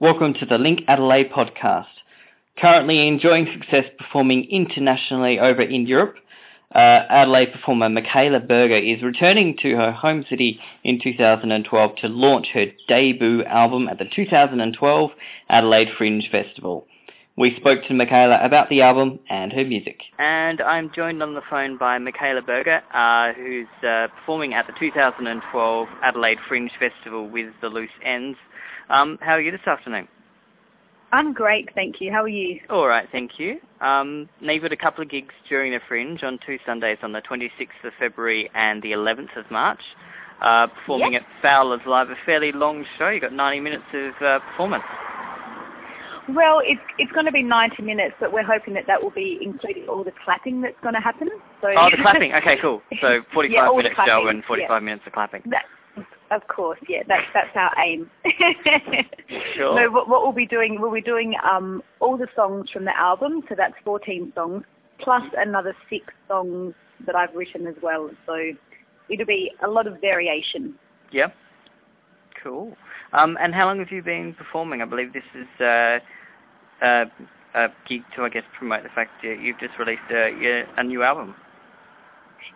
Welcome to the Link Adelaide podcast. Currently enjoying success performing internationally over in Europe, uh, Adelaide performer Michaela Burger is returning to her home city in 2012 to launch her debut album at the 2012 Adelaide Fringe Festival. We spoke to Michaela about the album and her music. And I'm joined on the phone by Michaela Burger, uh, who's uh, performing at the 2012 Adelaide Fringe Festival with the Loose Ends. Um, how are you this afternoon? I'm great, thank you. How are you? All right, thank you. Um, now you've got a couple of gigs during the Fringe on two Sundays on the 26th of February and the 11th of March, uh, performing at Fowler's Live, a fairly long show. You've got 90 minutes of uh, performance. Well, it's it's going to be 90 minutes, but we're hoping that that will be including all the clapping that's going to happen. So oh, the clapping. Okay, cool. So 45 yeah, minutes show and 45 yeah. minutes of clapping. That, of course, yeah, that's that's our aim. sure. So what, what we'll be doing, we'll be doing um, all the songs from the album, so that's 14 songs, plus another six songs that I've written as well. So it'll be a lot of variation. Yeah. Cool. Um, and how long have you been performing? I believe this is uh, uh, a gig to, I guess, promote the fact that you've just released a, a new album.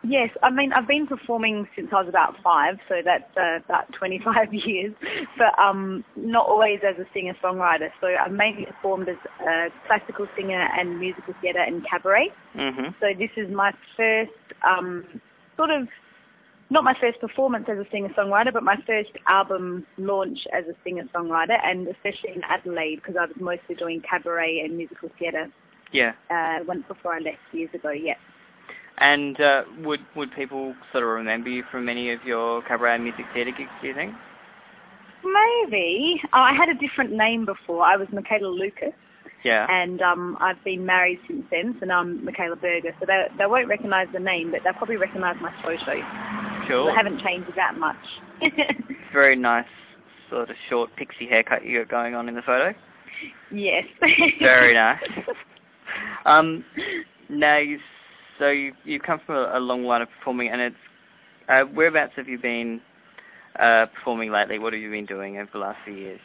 Yes, I mean I've been performing since I was about five, so that's uh, about 25 years, but um, not always as a singer-songwriter. So I've mainly performed as a classical singer and musical theatre and cabaret. Mm-hmm. So this is my first um, sort of not my first performance as a singer-songwriter, but my first album launch as a singer-songwriter, and especially in Adelaide because I was mostly doing cabaret and musical theatre. Yeah. Uh, once before I left years ago. Yeah. And uh, would would people sort of remember you from any of your cabaret and music theatre gigs? Do you think? Maybe. Uh, I had a different name before. I was Michaela Lucas. Yeah. And um, I've been married since then, so now I'm Michaela Burger. So they they won't recognise the name, but they'll probably recognise my photo. Cool. I haven't changed that much. Very nice, sort of short pixie haircut you got going on in the photo. Yes. Very nice. Um, now you so you you come from a, a, long line of performing, and it's uh, whereabouts have you been uh, performing lately? What have you been doing over the last few years?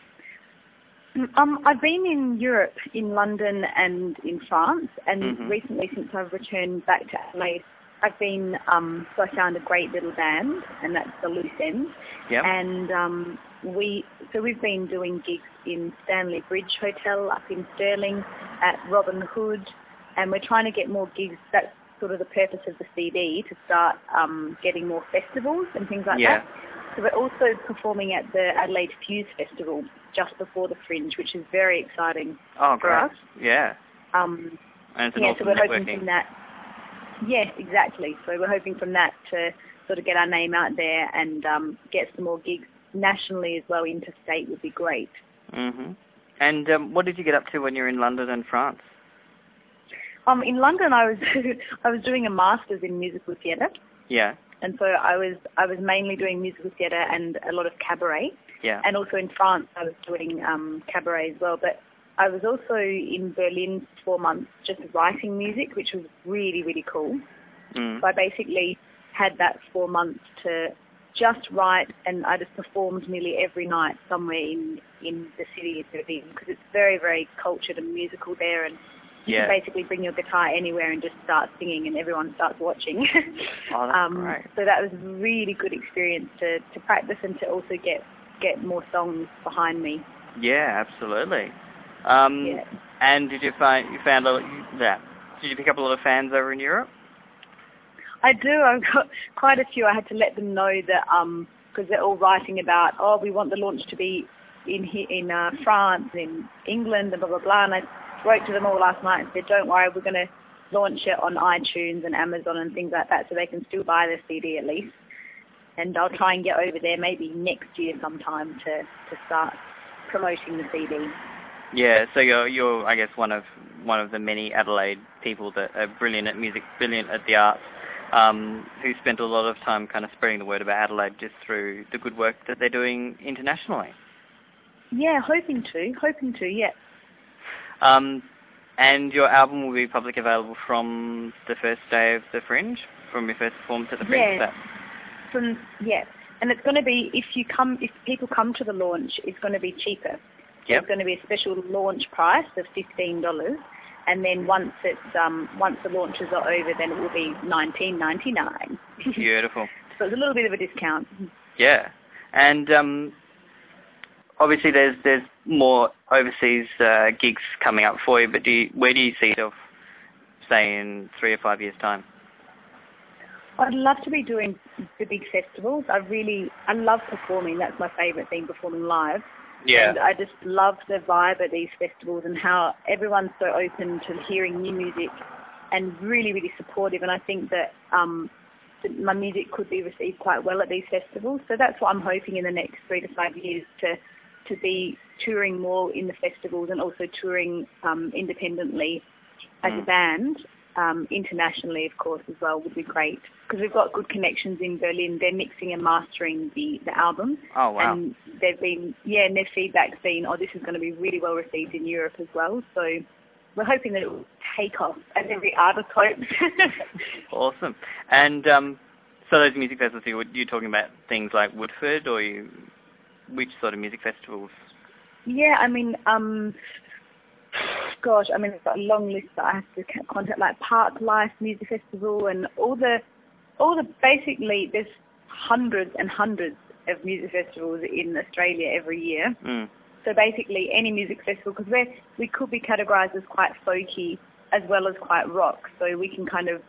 Um, I've been in Europe, in London and in France, and mm-hmm. recently, since I've returned back to Adelaide, I've been. Um, so I found a great little band, and that's the Loose Ends. Yep. And um, we, so we've been doing gigs in Stanley Bridge Hotel up in Stirling, at Robin Hood, and we're trying to get more gigs. That's sort of the purpose of the CD to start um, getting more festivals and things like yeah. that. So we're also performing at the Adelaide Fuse Festival just before the Fringe, which is very exciting oh, for great. us. Yeah. Um, and it's an yeah, awesome so we're networking. hoping from that. Yes, exactly. So we're hoping from that to sort of get our name out there and um, get some more gigs nationally as well. Interstate would be great. Mhm. And um, what did you get up to when you were in London and France? Um, in London, I was I was doing a master's in musical theatre, Yeah. and so I was I was mainly doing musical theatre and a lot of cabaret. Yeah. And also in France, I was doing um, cabaret as well. But I was also in Berlin for four months just writing music, which was really really cool. Mm. So I basically had that four months to just write, and I just performed nearly every night somewhere in in the city of Berlin because it's very very cultured and musical there, and you Yeah. can basically bring your guitar anywhere and just start singing, and everyone starts watching. Oh, um, great. So that was a really good experience to to practice and to also get get more songs behind me. Yeah, absolutely. Um, Yeah. And did you find you found a lot? Yeah. Did you pick up a lot of fans over in Europe? I do. I've got quite a few. I had to let them know that um because they're all writing about oh we want the launch to be in in uh, France, in England, and blah blah blah. And I wrote to them all last night and said don't worry, we're going to launch it on iTunes and Amazon and things like that, so they can still buy the CD at least. And I'll try and get over there maybe next year sometime to to start promoting the CD. Yeah. So you're you're I guess one of one of the many Adelaide people that are brilliant at music, brilliant at the arts. Um, who spent a lot of time kind of spreading the word about Adelaide just through the good work that they're doing internationally. Yeah, hoping to, hoping to, yeah. Um, and your album will be public available from the first day of the Fringe, from your first performance at the Fringe. Yeah. From yeah, and it's going to be if you come if people come to the launch, it's going to be cheaper. Yep. There's going to be a special launch price of fifteen dollars, and then once it's um, once the launches are over, then it will be nineteen ninety nine. Beautiful. so it's a little bit of a discount. Yeah, and um, obviously there's there's more overseas uh, gigs coming up for you. But do you, where do you see yourself, say, in three or five years' time? I'd love to be doing the big festivals. I really, I love performing. That's my favourite thing, performing live. Yeah. And I just love the vibe at these festivals and how everyone's so open to hearing new music and really, really supportive. And I think that um, that my music could be received quite well at these festivals. So that's what I'm hoping in the next three to five years to to be touring more in the festivals and also touring um, independently as a Mm. band um, internationally, of course, as well would be great because we've got good connections in Berlin. They're mixing and mastering the the album, Oh wow. and they've been yeah, and their feedback's been oh this is going to be really well received in Europe as well. So we're hoping that it will take off, as every artist hopes. Awesome. And um, so those music festivals, you you're talking about things like Woodford, or you, which sort of music festivals? Yeah, I mean, um, gosh, I mean, it's got a long list that I have to contact, like Park Life Music Festival and all the, all the, basically, there's hundreds and hundreds of music festivals in Australia every year. Mm. So basically, any music festival, because we we could be categorised as quite folky as well as quite rock, so we can kind of,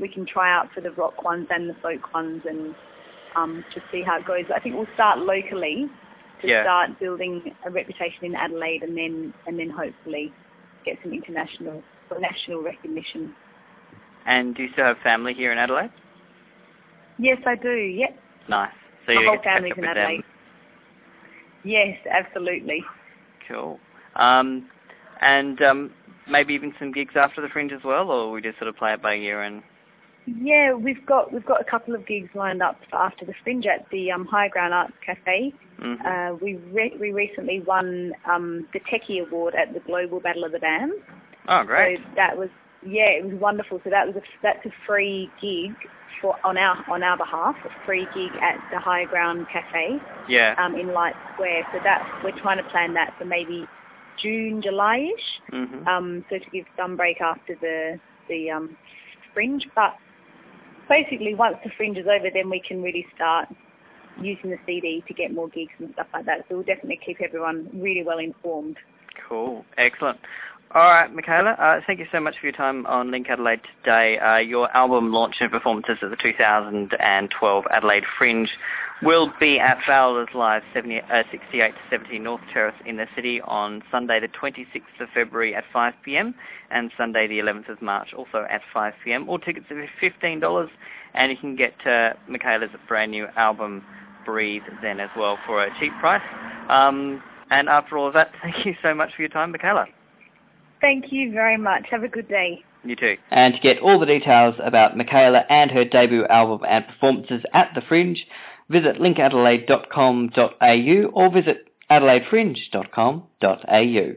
we can try out for the rock ones and the folk ones and um, just see how it goes. I think we'll start locally to Yeah. start building a reputation in Adelaide, and then and then hopefully get some international or national recognition. And do you still have family here in Adelaide? Yes, I do. Yep, Nice. So my whole family's in Adelaide. them. Yes, absolutely. Cool. Um, and um, maybe even some gigs after the Fringe as well, or we just sort of play it by ear and. Yeah, we've got we've got a couple of gigs lined up after the Fringe at the um, High Ground Arts Cafe. Mhm. Uh, we re- we recently won um, the Techie Award at the Global Battle of the Bands. oh, great. So that was yeah, it was wonderful. So that was a, that's a free gig for on our on our behalf, a free gig at the High Ground Cafe yeah. um, in Light Square. So that we're trying to plan that for maybe June, July-ish. mhm. Um, so to give some break after the the um, Fringe, but basically once the Fringe is over, then we can really start using the CD to get more gigs and stuff like that. So we'll definitely keep everyone really well informed. Cool. Excellent. All right, Michaela, uh, thank you so much for your time on Link Adelaide today. Uh, your album launch and performances at the 2012 Adelaide Fringe will be at Fowler's Live 70, uh, 68 to 70 North Terrace in the city on Sunday the 26th of February at 5pm and Sunday the 11th of March also at 5pm. All tickets are $15 and you can get uh, Michaela's brand new album Breathe then as well for a cheap price. Um, and after all of that, thank you so much for your time, Michaela. Thank you very much. Have a good day. You too. And to get all the details about Michaela and her debut album and performances at the Fringe, visit linkadelaide.com.au or visit adelaidefringe.com.au.